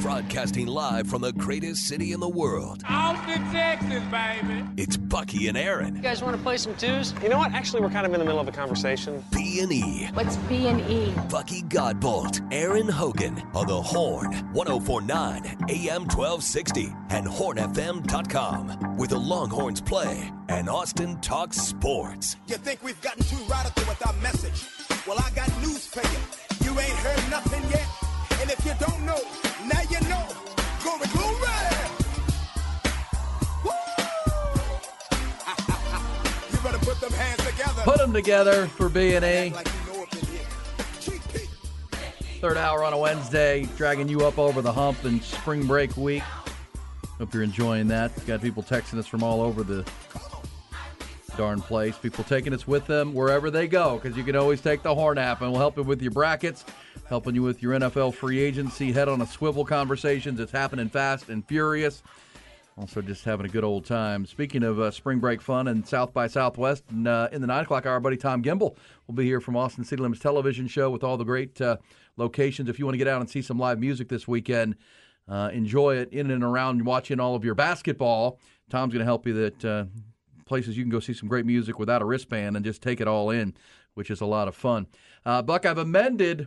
Broadcasting live from the greatest city in the world. Austin, Texas, baby. It's Bucky and Aaron. You guys want to play some twos? You know what? Actually, we're kind of in the middle of a conversation. B and E. What's B and E? Bucky Godbolt, Aaron Hogan on the Horn, 1049 AM 1260 and hornfm.com with the Longhorns play and Austin talks sports. You think we've gotten too radical with our message? Well, I got news for you. You ain't heard nothing yet. And if you don't know, now you know. Glory, glory! Woo! you better put them hands together. Put them together for B and A. Like you know up in here. GP. Third hour on a Wednesday, dragging you up over the hump in spring break week. Hope you're enjoying that. Got people texting us from all over the darn place. People taking us with them wherever they go because you can always take the Horn app and we'll help you with your brackets, helping you with your NFL free agency, head on a swivel conversations. It's happening fast and furious. Also, just having a good old time. Speaking of uh, spring break fun and South by Southwest, and, uh, in the 9 o'clock hour, our buddy Tom Gimbel will be here from Austin City Limits television show with all the great uh, locations. If you want to get out and see some live music this weekend, uh, enjoy it in and around watching all of your basketball. Tom's going to help you that uh, places you can go see some great music without a wristband and just take it all in, which is a lot of fun. Uh, Buck, I've amended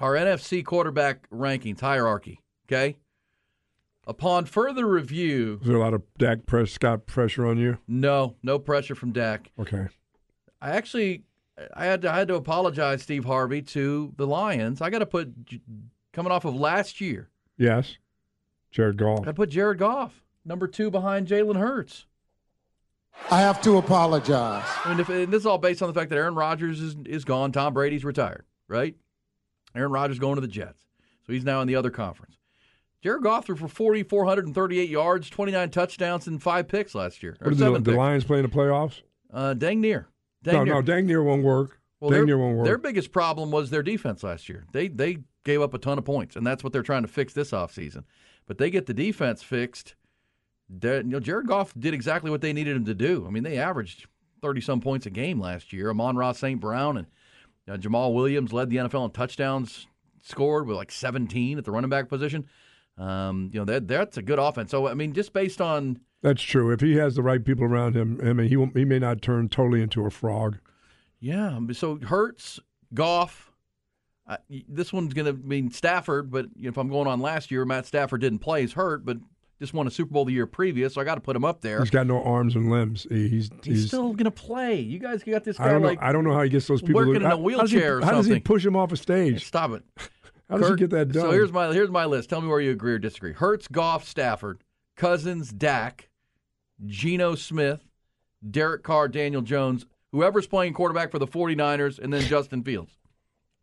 our NFC quarterback rankings hierarchy. Okay. Upon further review, Is there a lot of Dak Prescott pressure on you? no, no pressure from Dak. Okay. I actually, I had to, I had to apologize, Steve Harvey, to the Lions. I got to put coming off of last year. Yes. Jared Goff. I put Jared Goff number two behind Jalen Hurts. I have to apologize. I mean, if, and this is all based on the fact that Aaron Rodgers is is gone, Tom Brady's retired, right? Aaron Rodgers going to the Jets, so he's now in the other conference. Jared Goff threw for 40, 438 yards, 29 touchdowns, and five picks last year. What the, the. Lions playing the playoffs? Uh, dang near. Dang no, near. no, dang near won't work. Well, dang their, near won't work. their biggest problem was their defense last year. They they gave up a ton of points, and that's what they're trying to fix this offseason. But they get the defense fixed. You know, Jared Goff did exactly what they needed him to do. I mean, they averaged thirty some points a game last year. Amon-Ra St. Brown and uh, Jamaal Williams led the NFL in touchdowns scored with like seventeen at the running back position. Um, you know, that that's a good offense. So I mean, just based on That's true. If he has the right people around him, I mean, he won't, he may not turn totally into a frog. Yeah, so Hurts, Goff. Uh, this one's going to mean Stafford, but if I'm going on last year, Matt Stafford didn't play. He's hurt, but just won a Super Bowl the year previous, so I got to put him up there. He's got no arms and limbs. He's He's, he's. still going to play. You guys got this guy I don't know. like I don't know how he gets those people. working to, in a how- how does he- wheelchair or How does he push him off a stage? Stop it. How does he get that done? So here's my here's my list. Tell me where you agree or disagree. Hurts, Goff, Stafford, Cousins, Dak, Geno Smith, Derek Carr, Daniel Jones, whoever's playing quarterback for the 49ers, and then Justin Fields.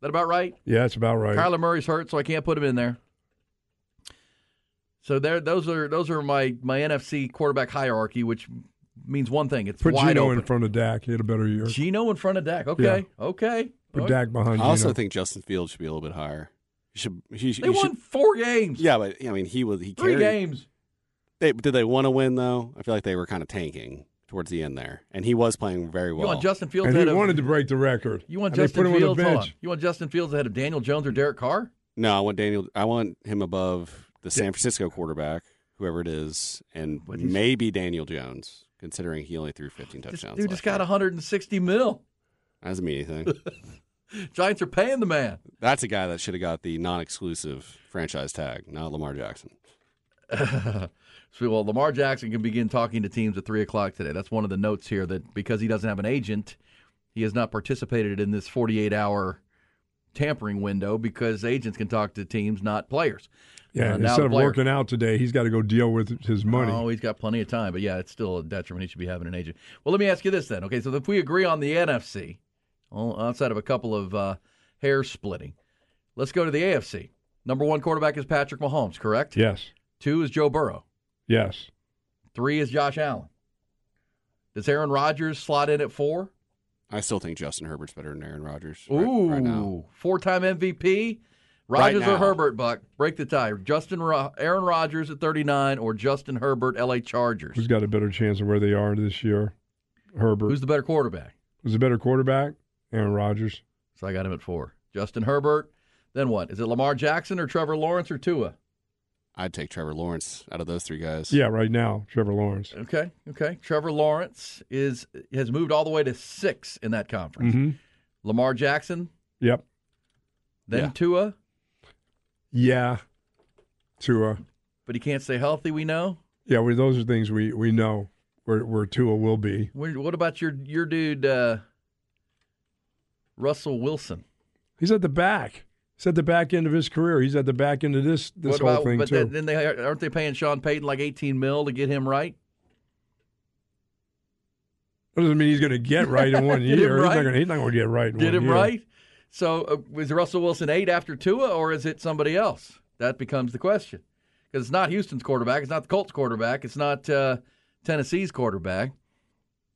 That about right? yeah, that's about right. Kyler Murray's hurt, so I can't put him in there. So there, those are those are my my NFC quarterback hierarchy, which means one thing: it's Put wide Geno open. in front of Dak. He had a better year. Geno in front of Dak. Okay, okay. Put All right. Dak behind you. I also Geno. think Justin Fields should be a little bit higher. He should. He, should- They he won should- four games. Yeah, but I mean, he was he three carried. games. They, did they want to win though? I feel like they were kind of tanking towards the end there, and he was playing very well. You want Justin Fields and he of wanted to break the record. you want And they Justin put him Fields on the hold on. You want Justin Fields ahead of Daniel Jones or Derek Carr? No, I want Daniel. I want him above the San Francisco quarterback, whoever it is, and maybe Daniel Jones, considering he only threw 15 This touchdowns. dude just got year. 160 mil. That doesn't mean anything. Giants are paying the man. That's a guy that should have got the non-exclusive franchise tag, not Lamar Jackson. so, well, Lamar Jackson can begin talking to teams at three o'clock today. That's one of the notes here that because he doesn't have an agent, he has not participated in this 48 hour tampering window because agents can talk to teams, not players. Yeah, Uh, instead of player- working out today, he's got to go deal with his money. Oh, he's got plenty of time, but yeah, it's still a detriment. He should be having an agent. Well, let me ask you this then. Okay, so if we agree on the NFC, well, outside of a couple of uh, hair splitting, let's go to the AFC. Number one quarterback is Patrick Mahomes, correct? Yes, Two is Joe Burrow. yes. Three is Josh Allen. Does Aaron Rodgers slot in at four? I still think Justin Herbert's better than Aaron Rodgers. right- Ooh, right now. four-time MVP. Right Rodgers or. Herbert, Buck? Break the tie. Justin, Ro- Aaron Rodgers at 39 or Justin Herbert, LA Chargers? Who's got a better chance of where they are this year? Herbert. Who's the better quarterback? Who's the better quarterback? Aaron Rodgers. So I got him at four. Justin Herbert. Then what? Is it Lamar Jackson or Trevor Lawrence or Tua? I'd take Trevor Lawrence out of those three guys. Yeah, right now, Trevor Lawrence. Okay, okay. Trevor Lawrence is has moved all the way to six in that conference. hmm Lamar Jackson, Yep. then Yeah. Tua, Yeah. Tua. but he can't stay healthy. We know. Yeah, well, those are things we, we know where where Tua will be. Where- What about your your dude uh, Russell Wilson? He's at the back. He's at the back end of his career. He's at the back end of this this what whole about? thing but too. then, then they aren't they paying Sean Payton like eighteen mil to get him right? that doesn't mean he's going to get right in one year. He's right. not going to. He's not going to get right. In Get one him year. right. So uh, is Russell Wilson eight after Tua, or is it somebody else? That becomes the question. Because it's not Houston's quarterback, it's not the Colts quarterback, it's not uh, Tennessee's quarterback,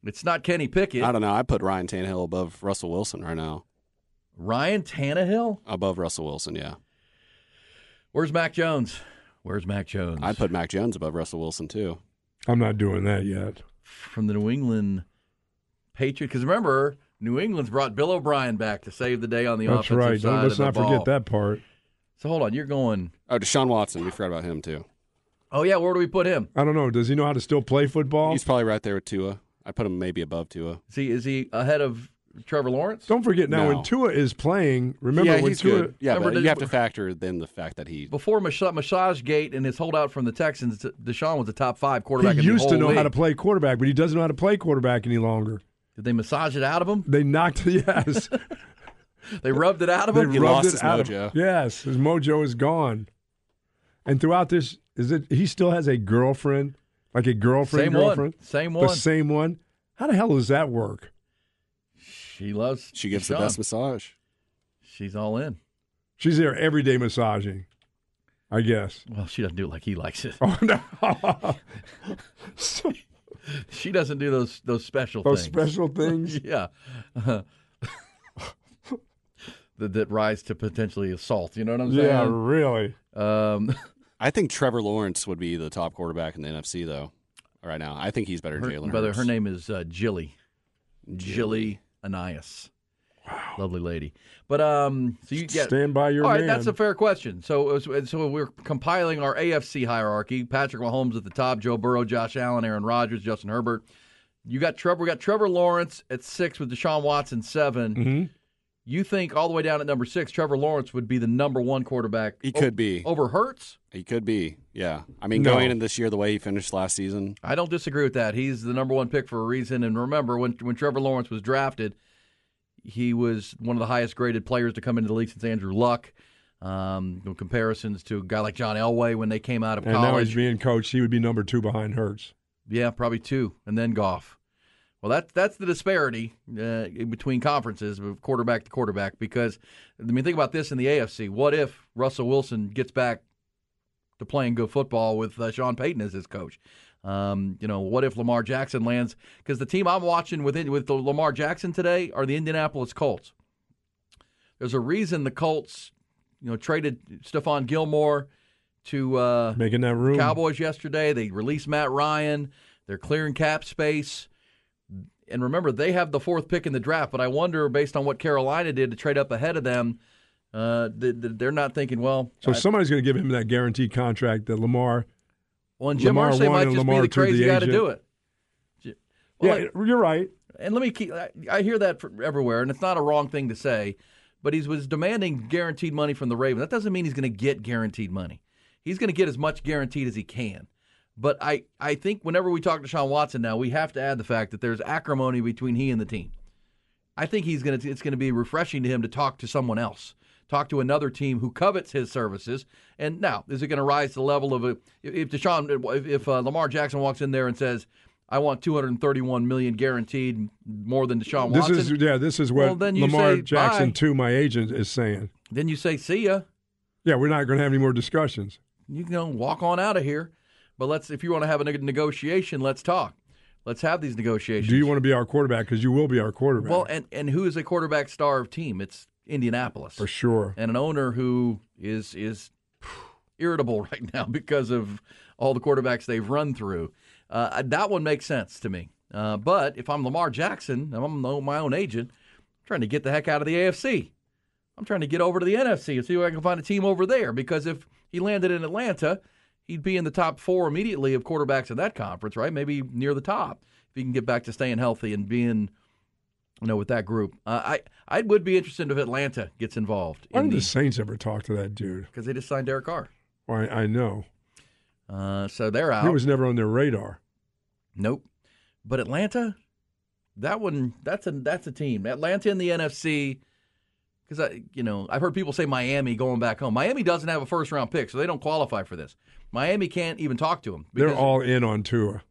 it's not Kenny Pickett. I don't know. I put Ryan Tannehill above Russell Wilson right now. Ryan Tannehill. Above Russell Wilson, yeah. Where's Mac Jones? Where's Mac Jones? I'd put Mac Jones above Russell Wilson too. I'm not doing that yet. from the New England Patriots. Because remember, New England's brought Bill O'Brien back to save the day on the That's offensive right. side Don't, let's of the not ball. forget that part. So hold on, you're going. Oh, Deshaun Watson. We forgot about him too. Oh yeah, where do we put him? I don't know. Does he know how to still play football? He's probably right there with Tua. I put him maybe above Tua. Is he is he ahead of Trevor Lawrence? Don't forget now No. when Tua is playing. Remember yeah, when he's Tua. good. Yeah, Remember but the- you have to factor then the fact that he. Before Massage Gate and his holdout from the Texans, Deshaun was a top five quarterback. He in the used to whole know how to play quarterback, but he doesn't know how to play quarterback any longer. Did they massage it out of him? They knocked. Yes, They rubbed it out of they him. He rubbed lost it his out of mojo. Yes, his mojo is gone. And throughout this, is it he still has a girlfriend, like a girlfriend, Same girlfriend, one. Same one, the same one. How the hell does that work? She loves. She gives the best massage. She's all in. She's there every day massaging. I guess. Well, she doesn't do it like he likes it. Oh no! So- She doesn't do those those special those things. special things. yeah. that, that rise to potentially assault. You know what I'm saying? Yeah, really. Um, I think Trevor Lawrence would be the top quarterback in the NFC though. Right now, I think he's better than her, Jalen. brother, Hurts. her name is uh, Jilly. Jilly Anais. Wow. Lovely lady. But um, so you get Stand by your All right, man. that's a fair question. So, so we're compiling our AFC hierarchy. Patrick Mahomes at the top, Joe Burrow, Josh Allen, Aaron Rodgers, Justin Herbert. You got Trevor. We got Trevor Lawrence at six with Deshaun Watson 7 Mhm. You think all the way down at number six, Trevor Lawrence would be the number one quarterback? He o- could be. over Hurts. He could be. Yeah. I mean, No. going in this year the way he finished last season. I don't disagree with that. He's the number one pick for a reason. And remember, when when Trevor Lawrence was drafted, he was one of the highest graded players to come into the league since Andrew Luck. Um, in comparisons to a guy like John Elway when they came out of and now college. he's being coached. He would be number two behind Hurts. Yeah, probably two, and then Goff. Well, that's that's the disparity uh, between conferences of quarterback to quarterback. Because I mean, think about this in the AFC. What if Russell Wilson gets back to playing good football with uh, Sean Payton as his coach? Um, you know, what if Lamar Jackson lands? Because the team I'm watching with with the Lamar Jackson today are the Indianapolis Colts. There's a reason the Colts, you know, traded Stephon Gilmore to uh, Making that room. Cowboys yesterday. They released Matt Ryan. They're clearing cap space. And remember, they have the fourth pick in the draft. But I wonder, based on what Carolina did to trade up ahead of them, uh, th- th- they're not thinking, well, So I- somebody's going to give him that guaranteed contract that Lamar. Well, and Jim Lamar won might just Lamar be the to the crazy guy to do it. Well, yeah, you're right. and let me keep. I, I hear that from everywhere, and it's not a wrong thing to say. But he was demanding guaranteed money from the Ravens. That doesn't mean he's going to get guaranteed money. He's going to get as much guaranteed as he can. But I, I think whenever we talk to Sean Watson now, we have to add the fact that there's acrimony between he and the team. I think he's going to. It's going to be refreshing to him to talk to someone else, talk to another team who covets his services. And now, is it going to rise to the level of a if Deshaun, if, if uh, Lamar Jackson walks in there and says, "I want 231 million guaranteed, more than Deshaun This is yeah. This is what Well, Lamar say Jackson bye. to my agent is saying. then you say, "See ya." Yeah, we're not going to have any more discussions. You can go walk on out of here. But let's, if you want to have a negotiation, let's talk. Let's have these negotiations. Do you want to be our quarterback? Because you will be our quarterback Well, and and who is a quarterback star of team? It's Indianapolis. for sure. and an owner who is is irritable right now because of all the quarterbacks they've run through. Uh, that one makes sense to me. Uh, but if I'm Lamar Jackson, I'm my own agent, I'm trying to get the heck out of the AFC. I'm trying to get over to the NFC and see if I can find a team over there because if he landed in Atlanta, he'd be in the top four immediately of quarterbacks in that conference, right? Maybe near the top if he can get back to staying healthy and being, you know, with that group. Uh, I I would be interested if Atlanta gets involved Why did the Saints ever talk to that dude? because they just signed Derek Carr. Why I know Uh, so they're out. he was never on their radar. Nope. But Atlanta, that one, that's a that's a team. Atlanta in the NFC, because I, you know, I've heard people say Miami going back home. Miami doesn't have a first round pick, so they don't qualify for this. Miami can't even talk to him. They're all in on Tua,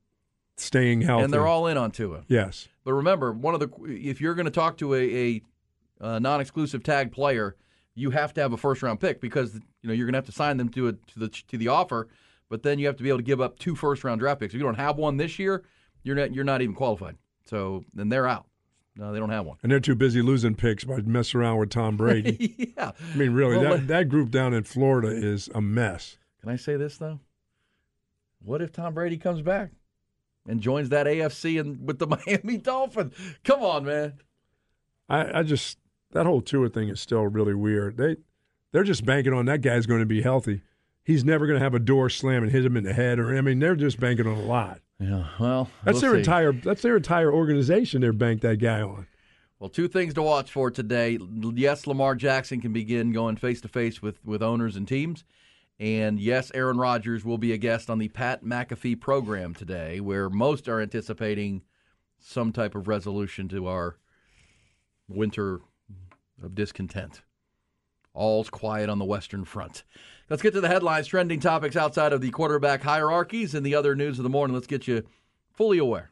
staying healthy, and they're all in on Tua. yes. But remember, one of the if you're going to talk to a, a, uh non-exclusive tag player, you have to have a first round pick because you know you're going to have to sign them to a, to the to the offer. But then you have to be able to give up two first round draft picks. If you don't have one this year, you're not you're not even qualified. So then they're out. No, they don't have one. And they're too busy losing picks by messing around with Tom Brady. yeah. I mean, really, Well, that, that group down in Florida is a mess. Can I say this though? What if Tom Brady comes back and joins that AFC and with the Miami Dolphins? Come on, man. I, I just that whole Tua thing is still really weird. They they're just banking on that guy's going to be healthy. He's never going to have a door slam and hit him in the head, or I mean, they're just banking on a lot. Yeah. Well, That's we'll their see. entire that's their entire organization. They're banked that guy on. Well, two things to watch for today. Yes, Lamar Jackson can begin going face to face with with owners and teams. And yes, Aaron Rodgers will be a guest on the Pat McAfee program today, where most are anticipating some type of resolution to our winter of discontent. All's quiet on the Western Front. Let's get to the headlines, trending topics outside of the quarterback hierarchies and the other news of the morning. Let's get you fully aware.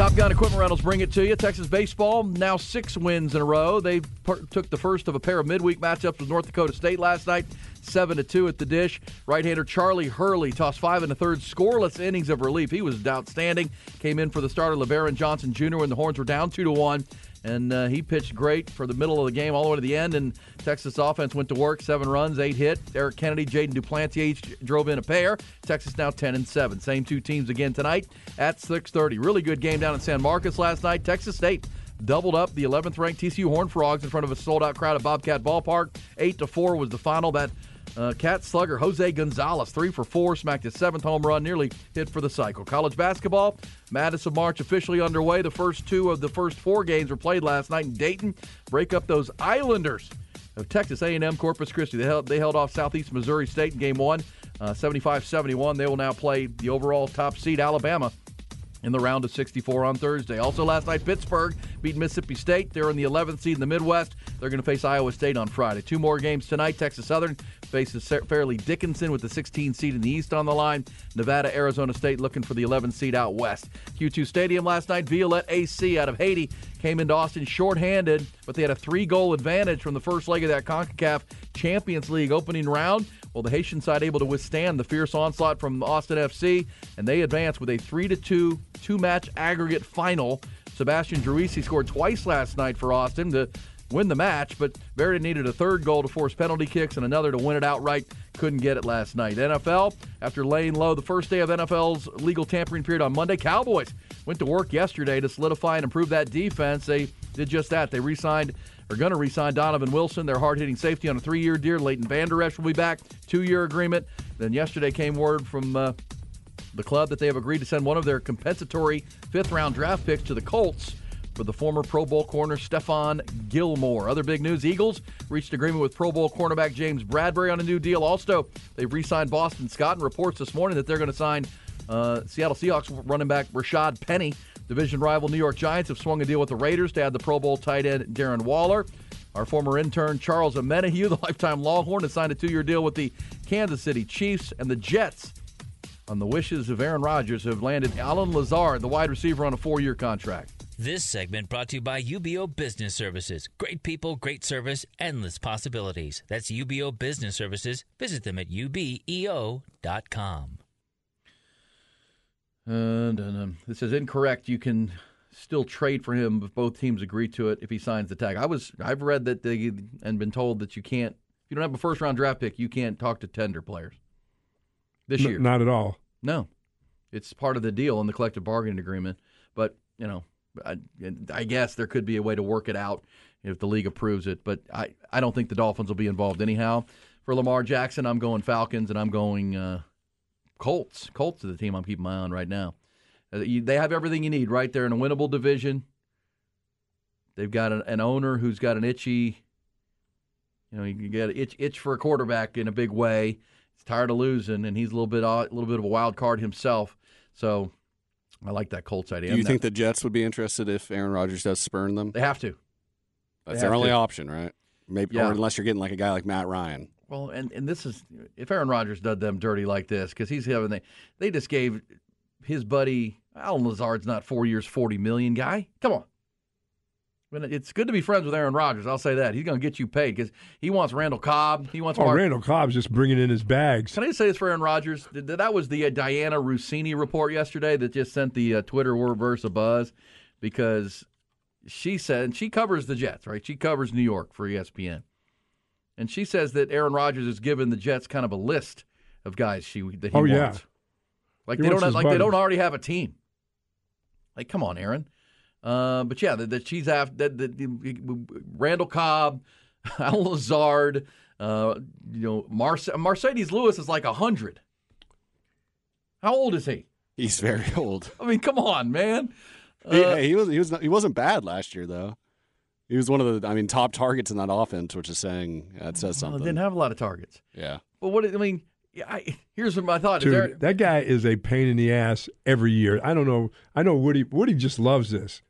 Top Gun Equipment Rentals bring it to you. Texas baseball now six wins in a row. They per- took the first of a pair of midweek matchups with North Dakota State last night, seven to two at the dish. Right-hander Charlie Hurley tossed five and a third scoreless innings of relief. He was outstanding. Came in for the starter LeBaron Johnson Jr. when the Horns were down two to one. And uh, he pitched great for the middle of the game all the way to the end. And Texas offense went to work, seven runs, eight hit. Eric Kennedy, Jaden Duplantier each drove in a pair. Texas now ten and seven. Same two teams again tonight at 6:30. Really good game down in San Marcos last night. Texas State doubled up the 11th ranked TCU Horned Frogs in front of a sold out crowd at Bobcat Ballpark. Eight to four was the final. That uh, Cat slugger Jose Gonzalez, three for four, smacked his seventh home run, nearly hit for the cycle. College basketball, Madison March officially underway. The first two of the first four games were played last night in Dayton. Break up those Islanders of Texas A&M Corpus Christi. They held, they held off Southeast Missouri State in game one, uh, 75-71. They will now play the overall top seed Alabama in the round of 64 on Thursday. Also, last night, Pittsburgh beat Mississippi State. They're in the 11th seed in the Midwest. They're going to face Iowa State on Friday. Two more games tonight. Texas Southern faces Fairleigh Dickinson with the 16 seed in the East on the line. Nevada, Arizona State looking for the 11 seed out west. Q2 Stadium last night, Violette AC out of Haiti came into Austin shorthanded, but they had a three goal advantage from the first leg of that CONCACAF Champions League opening round. Well, the Haitian side able to withstand the fierce onslaught from Austin FC, and they advance with a 3 to 2 two match aggregate final. Sebastian Driussi scored twice last night for Austin to win the match, but Verity needed a third goal to force penalty kicks and another to win it outright. Couldn't get it last night. NFL, after laying low the first day of NFL's legal tampering period on Monday, Cowboys went to work yesterday to solidify and improve that defense. They did just that. They re signed are going to re-sign Donovan Wilson, their hard-hitting safety, on a three-year deal. Leighton Vander Esch will be back, two-year agreement. Then yesterday came word from uh, the club that they have agreed to send one of their compensatory fifth-round draft picks to the Colts for the former Pro Bowl corner Stephon Gilmore. Other big news: Eagles reached agreement with Pro Bowl cornerback James Bradberry on a new deal. Also, they've re-signed Boston Scott and reports this morning that they're going to sign uh, Seattle Seahawks running back Rashad Penny. Division rival New York Giants have swung a deal with the Raiders to add the Pro Bowl tight end Darren Waller. Our former intern Charles Omenihu, the lifetime Longhorn, has signed a two-year deal with the Kansas City Chiefs and the Jets. On the wishes of Aaron Rodgers, have landed Allen Lazard, the wide receiver, on a four-year contract. This segment brought to you by UBEO Business Services. Great people, great service, endless possibilities. That's UBEO Business Services. Visit them at ubeo.com. And, and um, this is incorrect. You can still trade for him if both teams agree to it if he signs the tag. I was I've read that they and been told that you can't if you don't have a first round draft pick, you can't talk to tender players this N- year. not at all. No, it's part of the deal in the collective bargaining agreement. But you know, I, I guess there could be a way to work it out if the league approves it, but I, I don't think the Dolphins will be involved anyhow. For Lamar Jackson, I'm going Falcons and I'm going uh, Colts. Colts are the team I'm keeping my eye on right now. Uh, they have everything you need right there in a winnable division. They've got an, an owner who's got an itchy, you know, you can get itch, itch for a quarterback in a big way. He's tired of losing, and he's a little bit a little bit of a wild card himself. So I like that Colts idea. Do you think the Jets would be interested if Aaron Rodgers does spurn them? they have to? That's they their only to. option, right? Maybe, Yeah. or unless you're getting like a guy like Matt Ryan. Well, and, and this is if Aaron Rodgers did them dirty like this because he's having they they just gave his buddy Allen Lazard's not four years forty million guy. Come on. It's good to be friends with Aaron Rodgers. I'll say that he's going to get you paid because he wants Randall Cobb. He wants Oh, Mark. Randall Cobb's just bringing in his bags. Can I just say this for Aaron Rodgers? Th- th- That was the uh, Dianna Russini report yesterday that just sent the uh, Twitter reverse a buzz because she said and she covers the Jets, right? She covers New York for ESPN, and she says that Aaron Rodgers has given the Jets kind of a list of guys she that he Oh, wants. yeah. Like He they don't like they don't already have a team. Like, come on, Aaron. Uh, but yeah, that, that she's after that, that, Randall Cobb, Al Lazard, uh, you know, Marce- Marcedes Lewis is like hundred. How old is he? He's very old. I mean, come on, man. He, Uh, hey, he was he was not, he wasn't bad last year though. He was one of the I mean top targets in that offense, which is saying that says well, something. didn't have a lot of targets. yeah. But what I mean, yeah, I, here's what my thought. Is Dude, there, that guy is a pain in the ass every year. I don't know. I know Woody. Woody just loves this.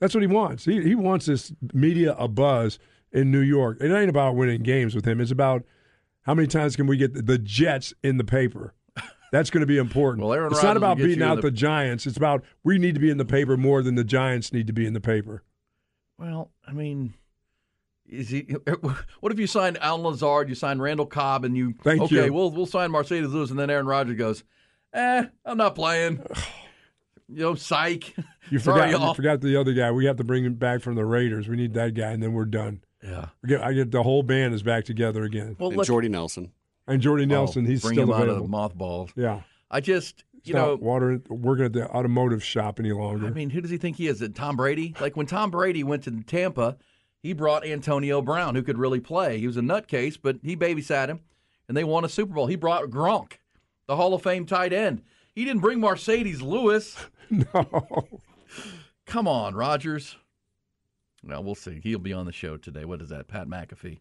That's what he wants. He he wants this media a buzz in New York. It ain't about winning games with him. It's about how many times can we get the, the Jets in the paper. That's going to be important. Well, Aaron it's not Rodgers will about beating out the- the Giants. It's about we need to be in the paper more than the Giants need to be in the paper. well, I mean, is he? What if you sign Al Lazard, you sign Randall Cobb, and you Thank okay? you. We'll we'll sign Marcedes Lewis, and then Aaron Rodgers goes, eh, I'm not playing. you know, psych. You forgot. y'all. Forgot the other guy. We have to bring him back from the Raiders. We need that guy, and then we're done. Yeah. We get, I get the whole band is back together again. Well, And look, Jordy Nelson. And Jordy oh, Nelson, oh, he's bring still him out of the mothballs. yeah. I just, you not know, water, working at the automotive shop any longer. I mean, who does he think he is? Tom Brady? Like when Tom Brady went to Tampa, he brought Antonio Brown, who could really play. He was a nutcase, but he babysat him, and they won a Super Bowl. He brought Gronk, the Hall of Fame tight end. He didn't bring Marcedes Lewis. no. Come on, Rodgers. Well, we'll see. He'll be on the show today. What is that? Pat McAfee.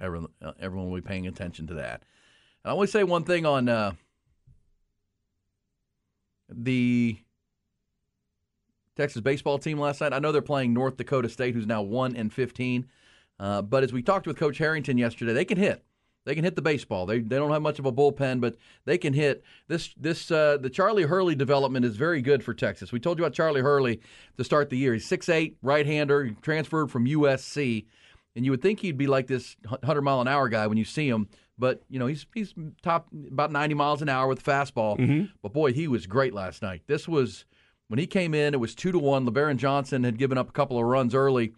Everyone, uh, everyone will be paying attention to that. I to say one thing on uh, the Texas baseball team last night. I know they're playing North Dakota State, who's now one and fifteen. Uh, but as we talked with Coach Harrington yesterday, they can hit. They can hit the baseball. They they don't have much of a bullpen, but they can hit. This this uh, the Charlie Hurley development is very good for Texas. We told you about Charlie Hurley to start the year. He's 6'8", right-hander, transferred from USC, and you would think he'd be like this hundred mile an hour guy when you see him. But you know he's he's top about ninety miles an hour with fastball. But boy, he was great last night. This was when he came in. It was two to one. LeBaron Johnson had given up a couple of runs early,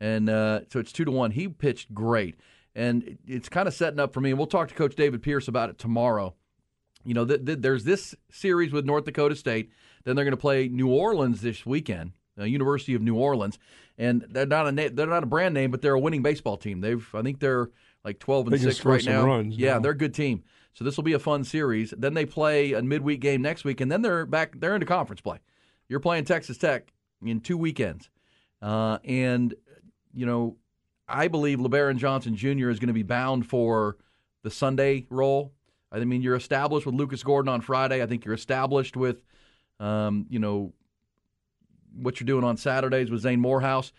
and uh, so it's two to one. He pitched great, and it's kind of setting up for me. And we'll talk to Coach David Pierce about it tomorrow. You know, th- th- there's this series with North Dakota State. Then they're going to play New Orleans this weekend, uh, University of New Orleans, and they're not a na- they're not a brand name, but they're a winning baseball team. They've I think they're like 12 and They six right now. runs yeah, now. they're a good team. So this will be a fun series. Then they play a midweek game next week, and then they're back. They're into conference play. You're playing Texas Tech in two weekends, uh, and you know I believe LeBaron Johnson Jr. is going to be bound for the Sunday role. I mean, you're established with Lucas Gordon on Friday. I think you're established with, um, you know, what you're doing on Saturdays with Zane Morehouse.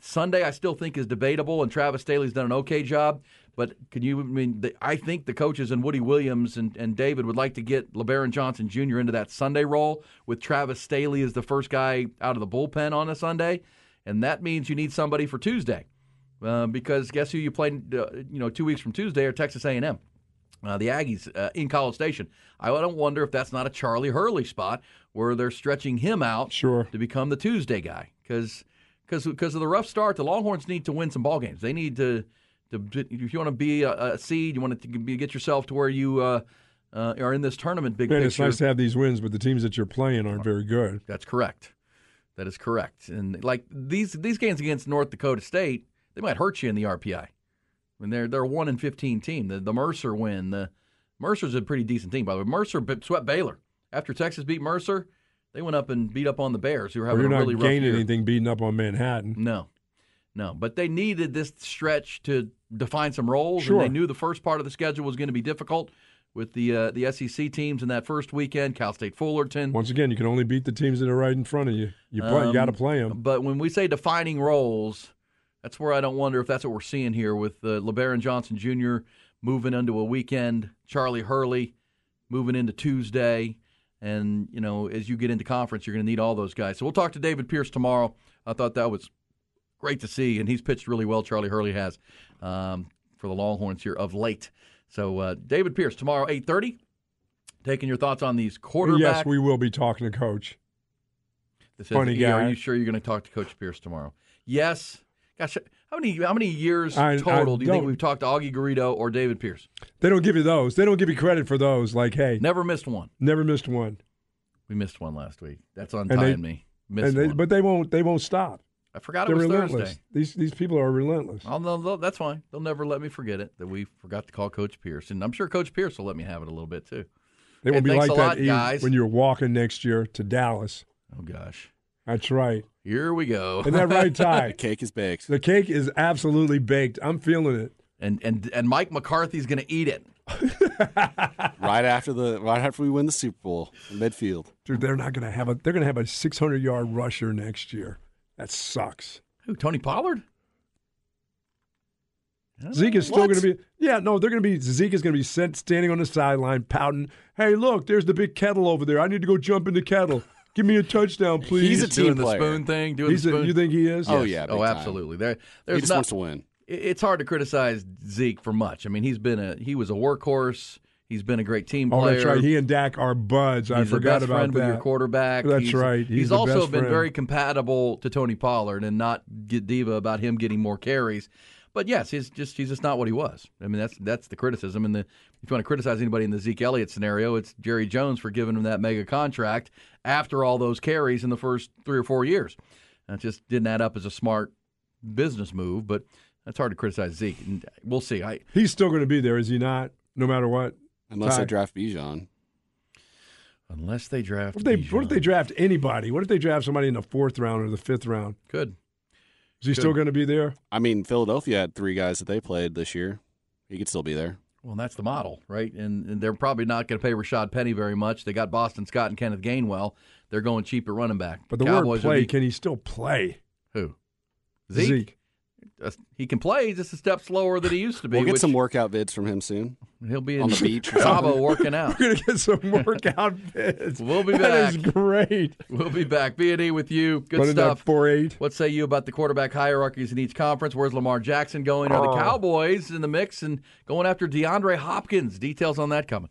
Sunday, I still think is debatable, and Travis Sthele's done an okay job. But can you? I mean, the, I think the coaches and Woody Williams and, and David would like to get LeBaron Johnson Jr. into that Sunday role with Travis Staley as the first guy out of the bullpen on a Sunday, and that means you need somebody for Tuesday, uh, because guess who you play? Uh, you know, two weeks from Tuesday are Texas A&M. Uh, the Aggies uh, in College Station. I don't wonder if that's not a Charlie Hurley spot where they're stretching him out Sure. to become the Tuesday guy because because of the rough start. The Longhorns need to win some ball games. They need to to if you want to be a, a seed, you want to be, get yourself to where you uh, uh, are in this tournament. Big Man, it's nice to have these wins, but the teams that you're playing aren't very good. That's correct. That is correct. And like these these games against North Dakota State, they might hurt you in the RPI. I mean, they're they're a one in fifteen team. The the Mercer win. The Mercer's a pretty decent team, by the way. Mercer swept Baylor after Texas beat Mercer. They went up and beat up on the Bears, who were Well, having you're a not really rough gaining anything beating up on Manhattan. No, no. But they needed this stretch to define some roles, Sure. and they knew the first part of the schedule was going to be difficult with the uh, the SEC teams in that first weekend. Cal State Fullerton. Once again, you can only beat the teams that are right in front of you. You play, you got to Um, play them. But when we say defining roles, that's where I don't wonder if that's what we're seeing here with uh, LeBaron Johnson Jr. moving into a weekend, Charlie Hurley moving into Tuesday. And, you know, as you get into conference, you're going to need all those guys. So we'll talk to David Pierce tomorrow. I thought that was great to see, and he's pitched really well. Charlie Hurley has um, for the Longhorns here of late. So uh, David Pierce tomorrow, 8.30, taking your thoughts on these quarterbacks. Yes, we will be talking to Coach. This Funny is, E. Are you sure you're going to talk to Coach Pierce tomorrow? Yes. Gosh, how many how many years I- I total do you think we've talked to Augie Garrido or David Pierce? They don't give you those. They don't give you credit for those. Like, hey, Never missed one. never missed one. We missed one last week. That's untying they- me. Missed And they, one. but they won't. They won't stop. I forgot They're it was relentless. Thursday. These these people are relentless. They'll- that's fine. They'll never let me forget it that we forgot to call Coach Pierce, and I'm sure Coach Pierce will let me have it a little bit too. They Hey, won't be like that lot, guys. when you're walking next year to Dallas. Oh gosh, That's right. Here we go. Isn't that right, Ty? The cake is baked. The cake is absolutely baked. I'm feeling it. and and and Mike McCarthy's going to eat it. right after the right after we win the Super Bowl, midfield. Dude, they're not going to have a. They're going to have a 600 yard rusher next year. That sucks. Who? Tony Pollard? Zeke is still going to be. Yeah, no, they're going to be. Zeke is going to be sent standing on the sideline pouting. Hey, look, there's the big kettle over there. I need to go jump in the kettle. Give me a touchdown, please. He's a team doing the spoon thing. Doing He's the a- spoon. you think he is? Oh, Yes. yeah, Oh, absolutely. There, He there's just not, wants to win. It's hard to criticize Zeke for much. I mean, he's been a he was a workhorse. He's been a great team oh, player. Oh, player. that's right. He and Dak are buds. I He's the forgot best about friend that. with your quarterback. That's He's- right. He's the also best been friend. very compatible to Tony Pollard and not get diva about him getting more carries. But yes, he's just he's just not what he was. I mean, that's that's the criticism. And the if you want to criticize anybody in the Zeke Elliott scenario, it's Jerry Jones for giving him that mega contract after all those carries in the first three or four years. That just didn't add up as a smart business move. But that's hard to criticize Zeke. And we'll see. I He's still going to be there, is he not? No matter what. Unless Ty. they draft Bijan. unless they draft. What if they, what if they draft anybody? What if they draft somebody in the fourth round or the fifth round? could? Is he still going to be there? I mean, Philadelphia had three guys that they played this year. He could still be there. Well, that's the model, right? And, and they're probably not going to pay Rashad Penny very much. They got Boston Scott and Kenneth Gainwell. They're going cheap at running back. But the Cowboys word play, be- can he still play? who? Zeke. Zeke. He can play He's just a step slower than he used to be. We'll get which some workout vids from him soon. He'll be in on the beach or Cabo something. working out. We're going to get some workout vids. We'll be back. That is back. great. We'll be back. B and E with you. Good Running stuff. four eight. What say you about the quarterback hierarchies in each conference? Where's Lamar Jackson going? Are the Oh. Cowboys in the mix and going after DeAndre Hopkins? Details on that coming.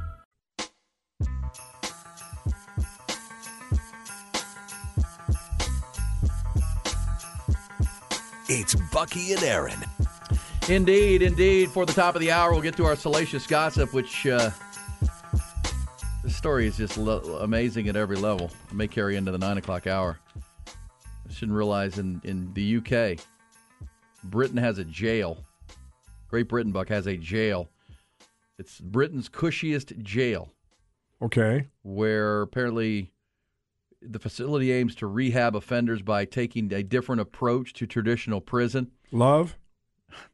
It's Bucky and Aaron. Indeed, indeed. For the top of the hour, we'll get to our salacious gossip, which uh, this story is just lo- amazing at every level. It may carry into the nine o'clock hour. I shouldn't realize in, in the UK, Britain has a jail. Great Britain, Buck, has a jail. It's Britain's cushiest jail, Okay. where apparently the facility aims to rehab offenders by taking a different approach to traditional prison. Love.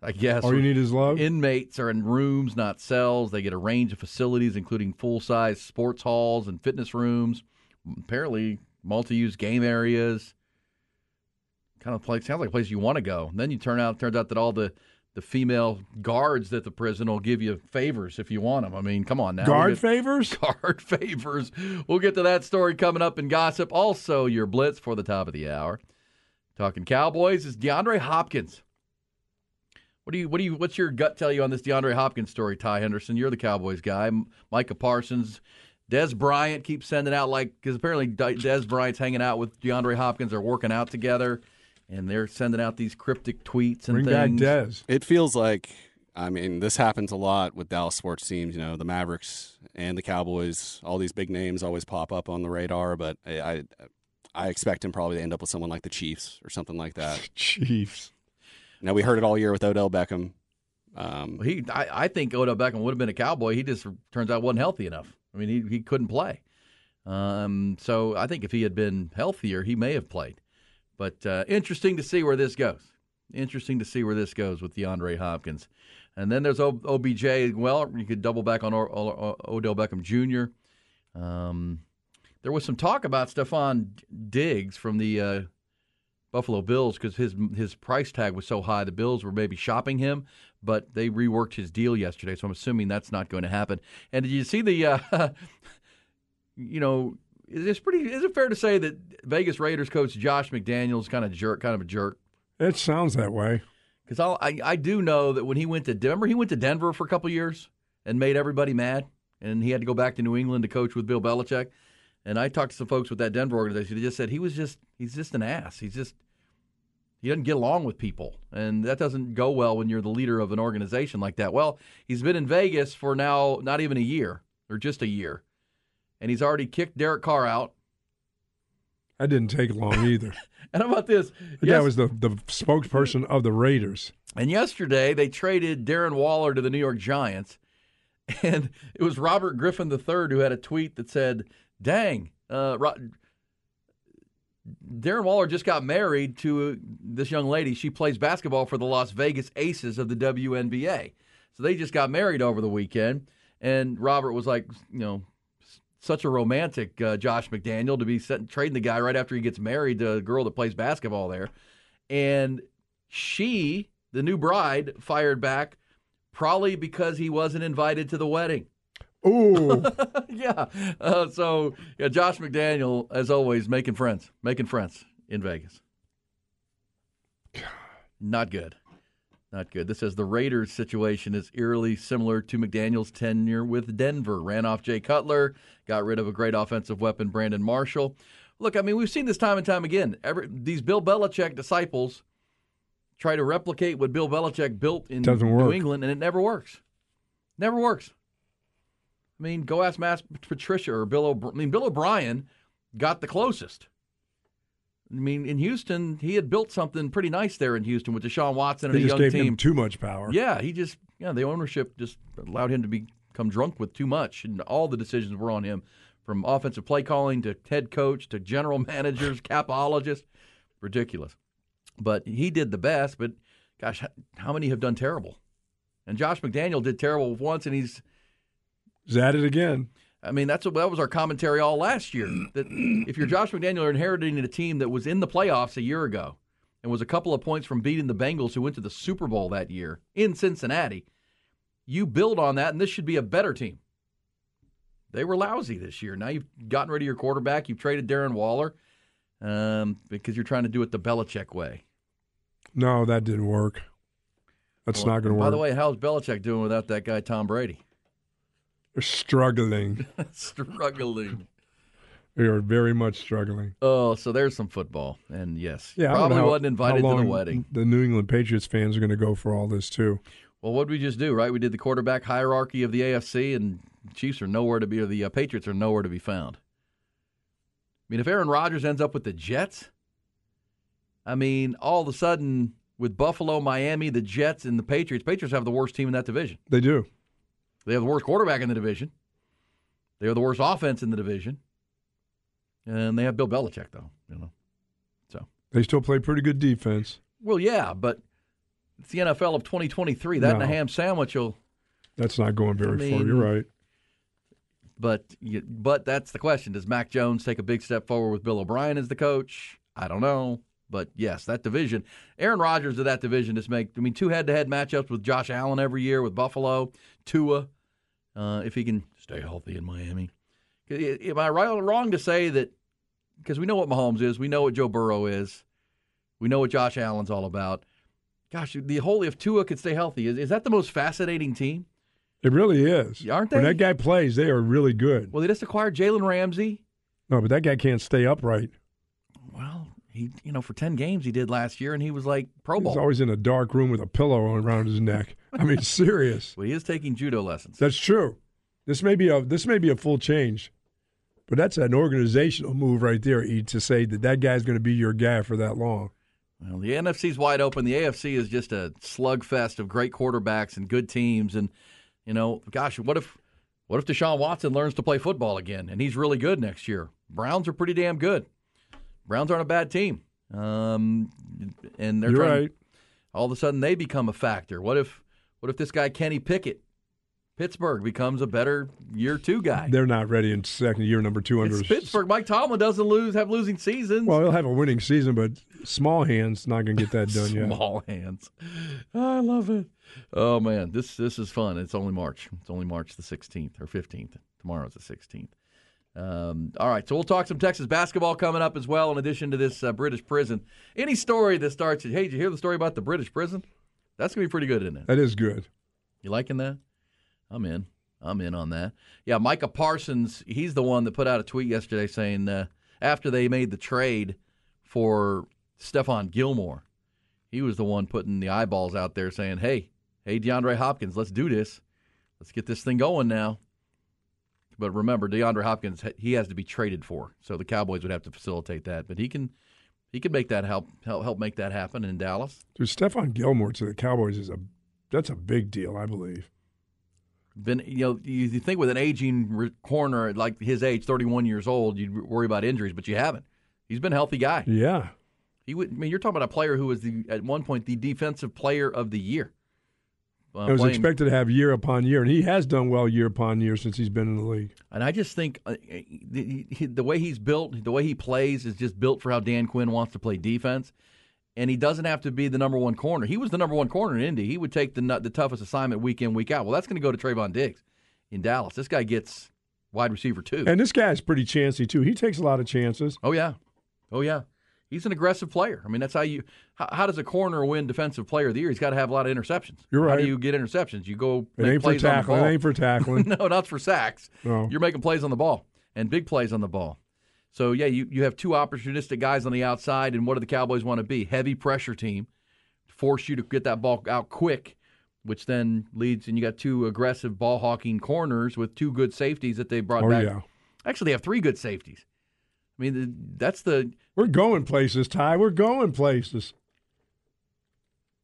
I guess. All you need is love. Inmates are in rooms, not cells. They get a range of facilities, including full size sports halls and fitness rooms. Apparently, multi use game areas. Kind of place sounds like a place you want to go. And then you turn out turns out that all the the female guards that the prison will give you favors if you want them. I mean, come on now. Guard We'll get- favors? Guard favors. We'll get to that story coming up in gossip. Also, your blitz for the top of the hour. Talking Cowboys is DeAndre Hopkins. What do you what do you what's your gut tell you on this DeAndre Hopkins story, Ty Henderson? You're the Cowboys guy. Micah Parsons, Dez Bryant keeps sending out like because apparently Dez Bryant's hanging out with DeAndre Hopkins. They're working out together, and they're sending out these cryptic tweets and Bring back things. Dez. It feels like, I mean, this happens a lot with Dallas sports teams. You know, the Mavericks and the Cowboys. All these big names always pop up on the radar, but I, I, I expect him probably to end up with someone like the Chiefs or something like that. Chiefs. Now we heard it all year with Odell Beckham. Um, He, I, I think Odell Beckham would have been a Cowboy. He just turns out wasn't healthy enough. I mean, he he couldn't play. Um, so I think if he had been healthier, he may have played. But uh, interesting to see where this goes. Interesting to see where this goes with DeAndre Hopkins. And then there's OBJ. Well, you could double back on o- o- Odell Beckham Jr. Um, there was some talk about Stefon Diggs from the uh, Buffalo Bills because his his price tag was so high. The Bills were maybe shopping him, but they reworked his deal yesterday. So I'm assuming that's not going to happen. And did you see the? Uh, you know, is it pretty? Is it fair to say that Vegas Raiders coach Josh McDaniels kind of jerk, kind of a jerk? It sounds that way. Because I I do know that when he went to Denver, he went to Denver for a couple years and made everybody mad, and he had to go back to New England to coach with Bill Belichick. And I talked to some folks with that Denver organization. They just said he was just he's just an ass. He's just he doesn't get along with people, and that doesn't go well when you're the leader of an organization like that. Well, he's been in Vegas for now not even a year or just a year, and he's already kicked Derek Carr out. That didn't take long either. And how about this? The guy was the, the spokesperson of the Raiders. And yesterday they traded Darren Waller to the New York Giants, and it was Robert Griffin III who had a tweet that said, "Dang, uh, Ro- Darren Waller just got married to uh, this young lady. She plays basketball for the Las Vegas Aces of the WNBA. So they just got married over the weekend." And Robert was like, you know, such a romantic uh, Josh McDaniel to be trading the guy right after he gets married to a girl that plays basketball there. And she, the new bride, fired back probably because he wasn't invited to the wedding. Ooh. yeah. Uh, so, yeah, Josh McDaniel, as always, making friends, making friends in Vegas. Not good. Not good. This says the Raiders situation is eerily similar to McDaniel's tenure with Denver. Ran off Jay Cutler, got rid of a great offensive weapon, Brandon Marshall. Look, I mean, we've seen this time and time again. Every, these Bill Belichick disciples try to replicate what Bill Belichick built in New. England, and it never works. Never works. I mean, go ask Matt Patricia or Bill. O'Br- I mean, Bill O'Brien got the closest. I mean, in Houston, he had built something pretty nice there in Houston with Deshaun Watson and They a just young gave team. him too much power. Yeah, he just yeah, the ownership just allowed him to become drunk with too much, and all the decisions were on him, from offensive play calling to head coach to general managers, capologists, ridiculous. But he did the best. But gosh, how many have done terrible? And Josh McDaniel did terrible once, and he's Is at it again. I mean, that's what that was our commentary all last year. That if you're Josh McDaniel, inheriting a team that was in the playoffs a year ago and was a couple of points from beating the Bengals, who went to the Super Bowl that year in Cincinnati. You build on that, and this should be a better team. They were lousy this year. Now you've gotten rid of your quarterback. You've traded Darren Waller um, because you're trying to do it the Belichick way. No, that didn't work. That's Well, not going to work. By the way, how's Belichick doing without that guy Tom Brady? Struggling. Struggling. We are very much struggling. Oh, so there's some football, and yes, Yeah, I don't know probably how- wasn't invited to the wedding. The New England Patriots fans are going to go for all this too. Well, what did we just do, right? We did the quarterback hierarchy of the AFC, and Chiefs are nowhere to be, or the uh, Patriots are nowhere to be found. I mean, if Aaron Rodgers ends up with the Jets, I mean, all of a sudden, with Buffalo, Miami, the Jets, and the Patriots, Patriots have the worst team in that division. They do. They have the worst quarterback in the division. They have the worst offense in the division, and they have Bill Belichick, though. You know, so They still play pretty good defense. well, yeah, but it's the NFL of 2023. That and a ham sandwich will. That's not going very I far. You're right. But you, but that's the question: Does Mac Jones take a big step forward with Bill O'Brien as the coach? I don't know. But yes, that division, Aaron Rodgers of that division just make. I mean, two head-to-head matchups with Josh Allen every year with Buffalo, Tua, uh, if he can stay healthy in Miami. Am I right or wrong to say that? Because we know what Mahomes is, we know what Joe Burrow is, we know what Josh Allen's all about. Gosh, the whole if Tua could stay healthy, is, is that the most fascinating team? It really is. Aren't they? When that guy plays, they are really good. Well, they just acquired Jalen Ramsey. No, but that guy can't stay upright. Well, he you know for ten games he did last year, and he was like Pro Bowl. He's always in a dark room with a pillow around his neck. I mean, serious. Well, he is taking judo lessons. That's true. This may be a this may be a full change, but that's an organizational move right there. E, to say that that guy's going to be your guy for that long. Well, the NFC's wide open. The AFC is just a slugfest of great quarterbacks and good teams. And you know, gosh, what if what if Deshaun Watson learns to play football again and he's really good next year? Browns are pretty damn good. Browns aren't a bad team. Um, and they're You're trying, right. all of a sudden they become a factor. What if what if this guy Kenny Pickett, Pittsburgh becomes a better year two guy? They're not ready in second year number two under. It's Pittsburgh. Mike Tomlin doesn't lose have losing seasons. Well, he'll have a winning season, but small hands not going to get that done yet. Small hands. I love it. Oh man, this this is fun. It's only March. It's only March the sixteenth or fifteenth. Tomorrow's the sixteenth. Um, all right, so we'll talk some Texas basketball coming up as well. In addition to this uh, British prison, any story that starts, hey, did you hear the story about the British prison? That's gonna be pretty good, isn't it? That is good. You liking that? I'm in. I'm in on that. Yeah, Micah Parsons, he's the one that put out a tweet yesterday saying uh, after they made the trade for Stephon Gilmore, he was the one putting the eyeballs out there saying, hey, hey, DeAndre Hopkins, let's do this. Let's get this thing going now. But remember, DeAndre Hopkins, he has to be traded for, so the Cowboys would have to facilitate that. But he can, he can make that help help help make that happen in Dallas. Dude, Stephon Gilmore to the Cowboys is a that's a big deal, I believe. been you know you think with an aging corner like his age, 31 years old, you'd worry about injuries, but you haven't. He's been a healthy guy. Yeah. He would. I mean, you're talking about a player who was the at one point the defensive player of the year. Uh, I was playing- expected to have year upon year, and he has done well year upon year since he's been in the league. and I just think uh, the, he- the way he's built, the way he plays, is just built for how Dan Quinn wants to play defense. And he doesn't have to be the number one corner. He was the number one corner in Indy. He would take the the toughest assignment week in week out. Well, that's going to go to Trevon Diggs in Dallas. This guy gets wide receiver too. And this guy's pretty chancy too. He takes a lot of chances. Oh yeah, oh yeah. He's an aggressive player. I mean, that's how you. How, how does a corner win Defensive Player of the Year? He's got to have a lot of interceptions. You're right. How do you get interceptions? You go It make ain't for tackling. It ain't for tackling. no, not for sacks. No. You're making plays on the ball and big plays on the ball. So yeah, you, you have two opportunistic guys on the outside, and what do the Cowboys want to be? Heavy pressure team, force you to get that ball out quick, which then leads, and you got two aggressive ball hawking corners with two good safeties that they brought Oh back. yeah. Actually, they have three good safeties. I mean, that's the We're going places, Ty. We're going places.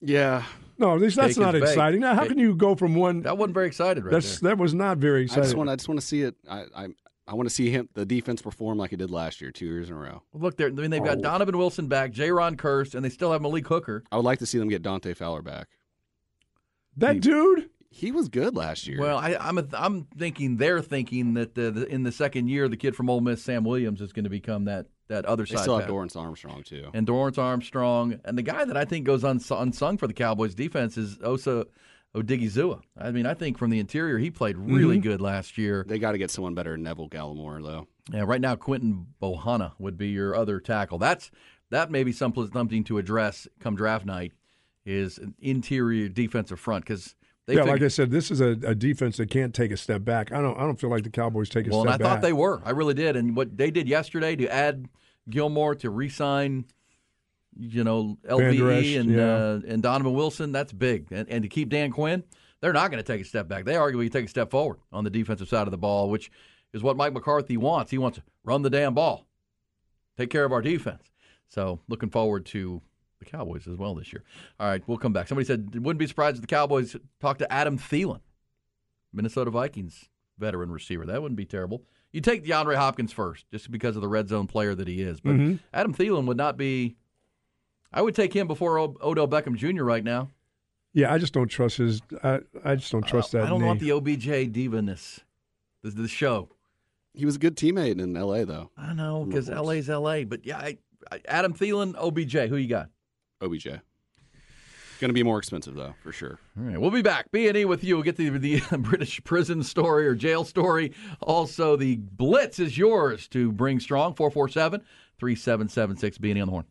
Yeah. No, this, that's Cake not is baked. exciting. Now, how Cake- can you go from one? that wasn't very excited right that's there. that was not very I exciting. just want I just want to see it. I I, I want to see him the defense perform like it did last year, two years in a row. Well, Look, they're, I mean, they've got Oh. Donovan Wilson back, Jayron Kearse, and they still have Malik Hooker. I would like to see them get Dante Fowler back. that dude. He was good last year. Well, I, I'm a, I'm thinking they're thinking that the, the, in the second year, the kid from Ole Miss, Sam Williams, is going to become that that other they side. still have. Dorance Armstrong too. and Dorance Armstrong, and the guy that I think goes uns- unsung for the Cowboys defense is Osa Odighizuwa. I mean, I think from the interior, he played really Mm-hmm. good last year. They got to get someone better than Neville Gallimore though. Yeah, right now Quinton Bohanna would be your other tackle. That's that may be something to address come draft night is an interior defensive front because they yeah, like I said, this is a, a defense that can't take a step back. I don't. I don't feel like the Cowboys take a step back. well, I thought back. they were. I really did. And what they did yesterday to add Gilmore to re-sign, you know, LVE and yeah. uh, and Donovan Wilson, that's big. And, and to keep Dan Quinn, they're not going to take a step back. They arguably take a step forward on the defensive side of the ball, which is what Mike McCarthy wants. He wants to run the damn ball, take care of our defense. So looking forward to the Cowboys as well this year. All right, we'll come back. Somebody said wouldn't be surprised if the Cowboys talked to Adam Thielen, Minnesota Vikings veteran receiver. That wouldn't be terrible. You take DeAndre Hopkins first, just because of the red zone player that he is. But Mhm. Adam Thielen would not be. I would take him before o- Odell Beckham Jr. right now. Yeah, I just don't trust his. I, I just don't trust that. I don't knee. want the OBJ divaness. The, the show. He was a good teammate in L.A. though. I know because LA's LA, but yeah, I Adam Thielen, OBJ. Who you got? OBJ. Going to be more expensive though, for sure. All right, we'll be back. B and E with you. We'll get the the British prison story or jail story. Also, the blitz is yours to bring strong. 447-3776 B and E on the horn.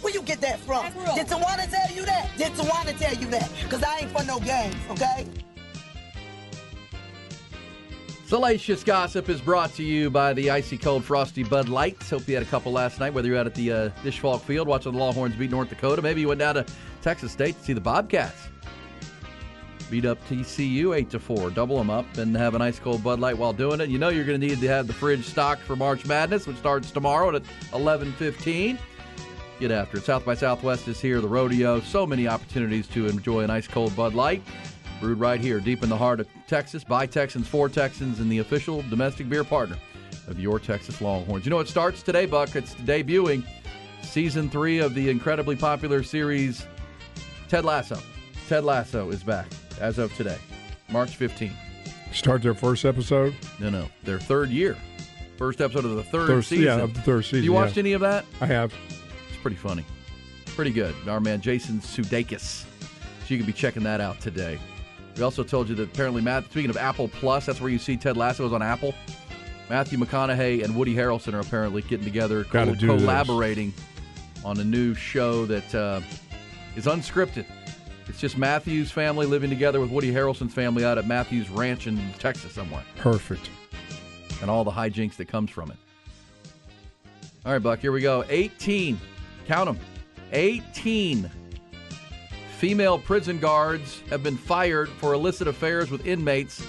Where you get that from? Did Tawana tell you that? Did Tawana tell you that? Because I ain't for no games, okay? Salacious Gossip is brought to you by the icy cold frosty Bud Lights. Hope you had a couple last night, whether you're out at the uh, Disch-Falk Field watching the Longhorns beat North Dakota. Maybe you went down to Texas State to see the Bobcats. Beat up TCU 8 to 4. Double them up and have an ice cold Bud Light while doing it. You know you're going to need to have the fridge stocked for March Madness, which starts tomorrow at 11:15. Get after it. South by Southwest is here, the rodeo. So many opportunities to enjoy an ice cold Bud Light. Brewed right here, deep in the heart of Texas, by Texans, for Texans, and the official domestic beer partner of your Texas Longhorns. You know, it starts today, Buck. It's debuting season three of the incredibly popular series Ted Lasso. Ted Lasso is back as of today, March 15th. Start their first episode. No, no, their third year. First episode of the third, Third- season. yeah, of the third season, Have You watched yeah. any of that? I have. It's pretty funny. Pretty good. Our man Jason Sudeikis. So you can be checking that out today. We also told you that apparently, Matt, speaking of Apple Plus, that's where you see Ted Lasso is on Apple. Matthew McConaughey and Woody Harrelson are apparently getting together, co- do this. collaborating on a new show that uh, is unscripted. It's just Matthew's family living together with Woody Harrelson's family out at Matthew's ranch in Texas somewhere, Perfect. and all the hijinks that comes from it. All right, Buck, here we go. 18. Count them. 18 female prison guards have been fired for illicit affairs with inmates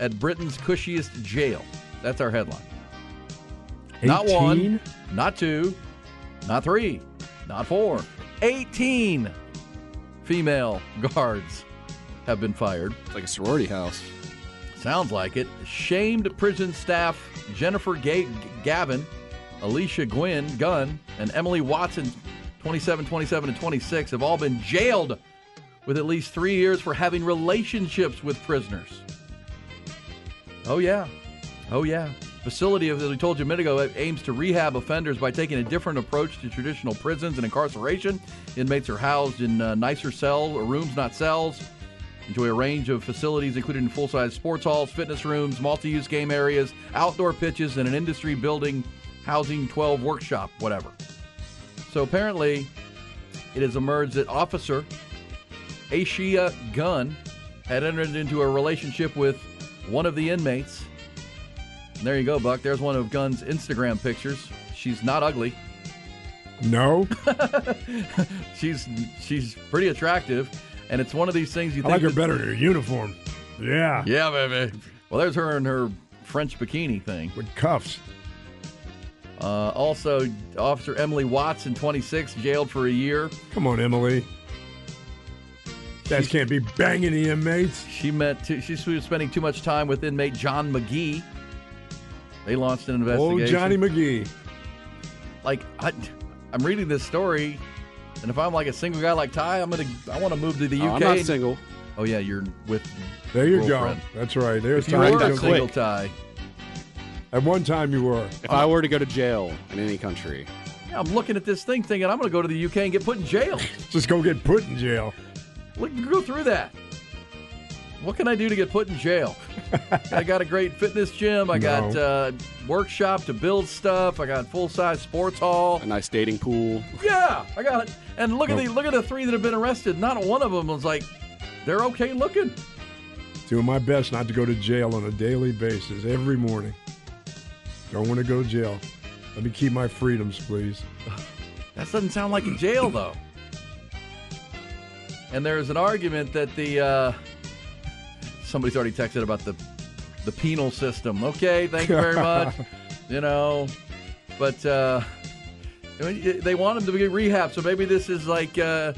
at Britain's cushiest jail. That's our headline. Not one, not two, not three, not four. 18 female guards have been fired. It's like a sorority house. Sounds like it. Shamed prison staff Jennifer Ga- Gavin, Alicia Gwynn Gunn, and Emily Watson, 27, 27, and 26, have all been jailed with at least three years for having relationships with prisoners. Oh, yeah. Oh, yeah. Facility, as we told you a minute ago, aims to rehab offenders by taking a different approach to traditional prisons and incarceration. Inmates are housed in uh, nicer cells or rooms, not cells. Enjoy a range of facilities, including full size sports halls, fitness rooms, multi use game areas, outdoor pitches, and an industry building housing 12 workshop, whatever. So apparently, it has emerged that Officer Ashia Gunn had entered into a relationship with one of the inmates. And there you go, Buck. There's one of Gunn's Instagram pictures. She's not ugly. No. she's she's pretty attractive, and it's one of these things you I think like her that- better in her uniform. Yeah. Yeah, baby. Well, there's her in her French bikini thing with cuffs. Uh, also, Officer Emily Watson, 26, jailed for a year. Come on, Emily. That can't be banging the inmates. She met. Too, she was spending too much time with inmate John McGee. They launched an investigation. Old Johnny McGee. Like I, I'm reading this story, and if I'm like a single guy like Ty, I'm gonna. I want to move to the Oh, UK. I'm not single. Oh yeah, you're with. There you girlfriend. go. That's right. There's If you time were to a single Ty, At one time, you were. If I were to go to jail in any country, yeah, I'm looking at this thing, thinking I'm gonna go to the UK and get put in jail. Just go get put in jail. Look, go through that. What can I do to get put in jail? I got a great fitness gym. I got No. uh, workshop to build stuff. I got full size sports hall. a nice dating pool. Yeah, I got it. And look at the look at the three that have been arrested. Not one of them was like, they're okay looking. Doing my best not to go to jail on a daily basis every morning. Don't want to go to jail. Let me keep my freedoms, please. That doesn't sound like a jail though. And there's an argument that the uh, somebody's already texted about the the penal system. Okay, thank you very much. you know, but uh, I mean, they want them to be rehab, so maybe this is like uh,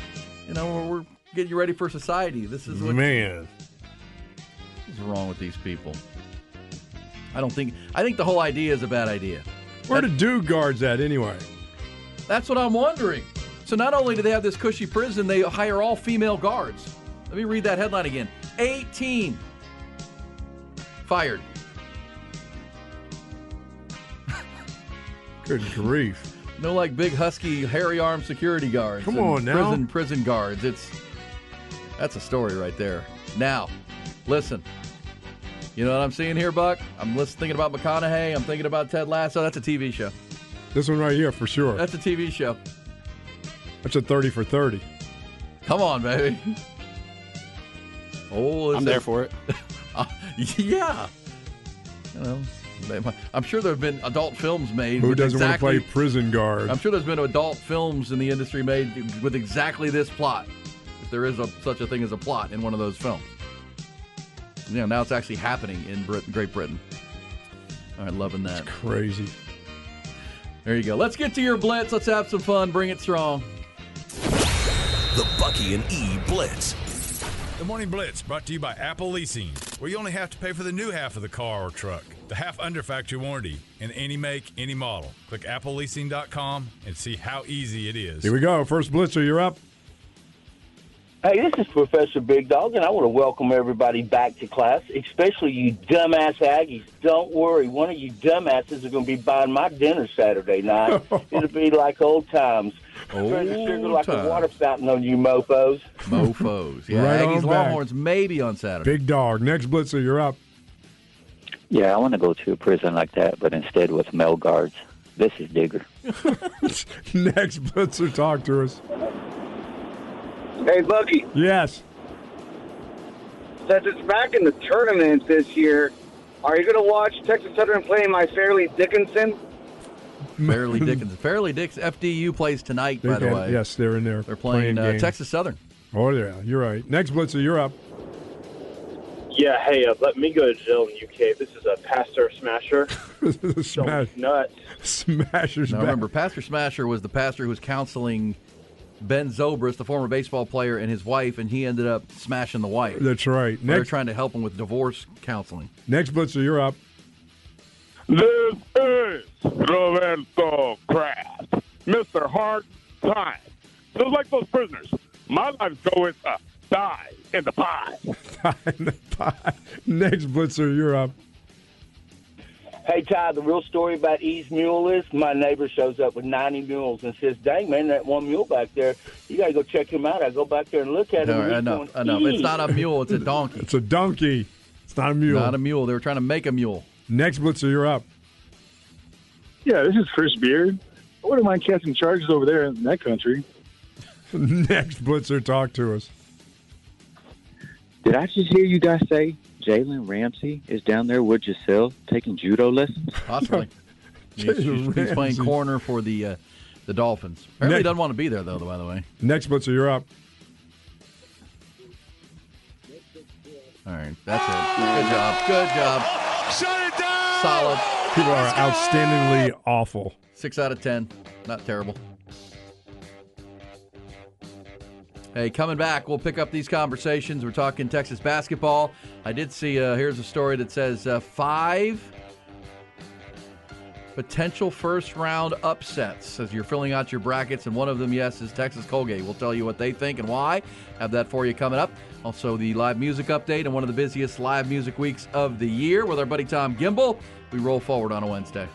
you know we're, we're getting you ready for society. This is what Man. is wrong with these people. I don't think. I think the whole idea is a bad idea. Where the dude guards at anyway? That's what I'm wondering. So not only do they have this cushy prison, they hire all female guards. Let me read that headline again. 18 fired. Good grief. No, like big husky, hairy armed security guards. Come on now. prison prison guards. It's that's a story right there. Now, listen. You know what I'm seeing here, Buck? I'm listening, thinking about McConaughey. I'm thinking about Ted Lasso. That's a TV show. This one right here for sure. That's a TV show. That's a 30 for 30. Come on, baby. Oh, I'm there for it. Uh, yeah. You know, I'm sure there have been adult films made. Who doesn't want to exactly, play prison guard? I'm sure there's been adult films in the industry made with exactly this plot. If there is a, such a thing as a plot in one of those films. Yeah, now it's actually happening in Brit- Great Britain. All right, loving that. Crazy. There you go. Let's get to your blitz. Let's have some fun. Bring it strong. The Bucky and E Blitz. The Morning Blitz brought to you by Apple Leasing, where you only have to pay for the new half of the car or truck, the half under factory warranty, in any make, any model. Click appleleasing.com and see how easy it is. Here we go. First blitzer, you're up. Hey, this is Professor Big Dog, and I want to welcome everybody back to class, especially you dumbass Aggies. Don't worry, one of you dumbasses are going to be buying my dinner Saturday night. It'll be like old times. Spread the sugar like times. a water fountain on you mofos. Mofos. Yeah, Right on Aggies back. Longhorns maybe on Saturday. Big dog. Next blitzer, you're up. Yeah, I want to go to a prison like that, but instead with male guards. This is Digger. Next blitzer, talk to us. Hey, Bucky, Yes. since it's back in the tournament this year, are you going to watch Texas Southern play my Fairleigh Dickinson? Fairleigh Dickinson. Fairleigh Dickinson. FDU plays tonight, by the way. Yes, they're in there. They're playing, uh. Texas Southern. Oh, yeah, you're right. Next blitzer, you're up. Yeah, hey, uh, let me go to jail in the UK. This is a pastor smasher. this Smash, Nuts. Smashers Now back. remember, Pastor Smasher was the pastor who was counseling Ben Zobrist, the former baseball player, and his wife, and he ended up smashing the wife. That's right. They're trying to help him with divorce counseling. next blitzer, you're up. This is Roberto Kraft, Mr. Hard Time. Just like those prisoners, my life's going to die in the pie. Next blitzer, you're up. Hey, Ty, the real story about E's Mule is my neighbor shows up with 90 mules and says, Dang, man, that one mule back there, you got to go check him out. I go back there and look at him. No, and enough, going, enough. It's not a mule, it's a donkey. It's a donkey. It's not a mule. Not a mule. They were trying to make a mule. Next blitzer, you're up. Yeah, this is Chris Beard. I wouldn't mind catching charges over there in that country. Next blitzer, talk to us. Did I just hear you guys say Jalen Ramsey is down there with Gisele taking judo lessons? Possibly. he's, he's- he's playing corner for the uh, the Dolphins. Apparently, he Next- doesn't want to be there though. By the way. Next blitzer, you're up. All right, that's it. Good job. Good job. Shut it down! Solid. People are outstandingly awful. Six out of ten. Not terrible. Hey, coming back, we'll pick up these conversations. We're talking Texas basketball. I did see, uh, here's a story that says uh, five potential first round upsets as you're filling out your brackets. And one of them, yes, is Texas Colgate. We'll tell you what they think and why. Have that for you coming up. Also, the live music update and one of the busiest live music weeks of the year with our buddy Tom Gimbel. We roll forward on a Wednesday.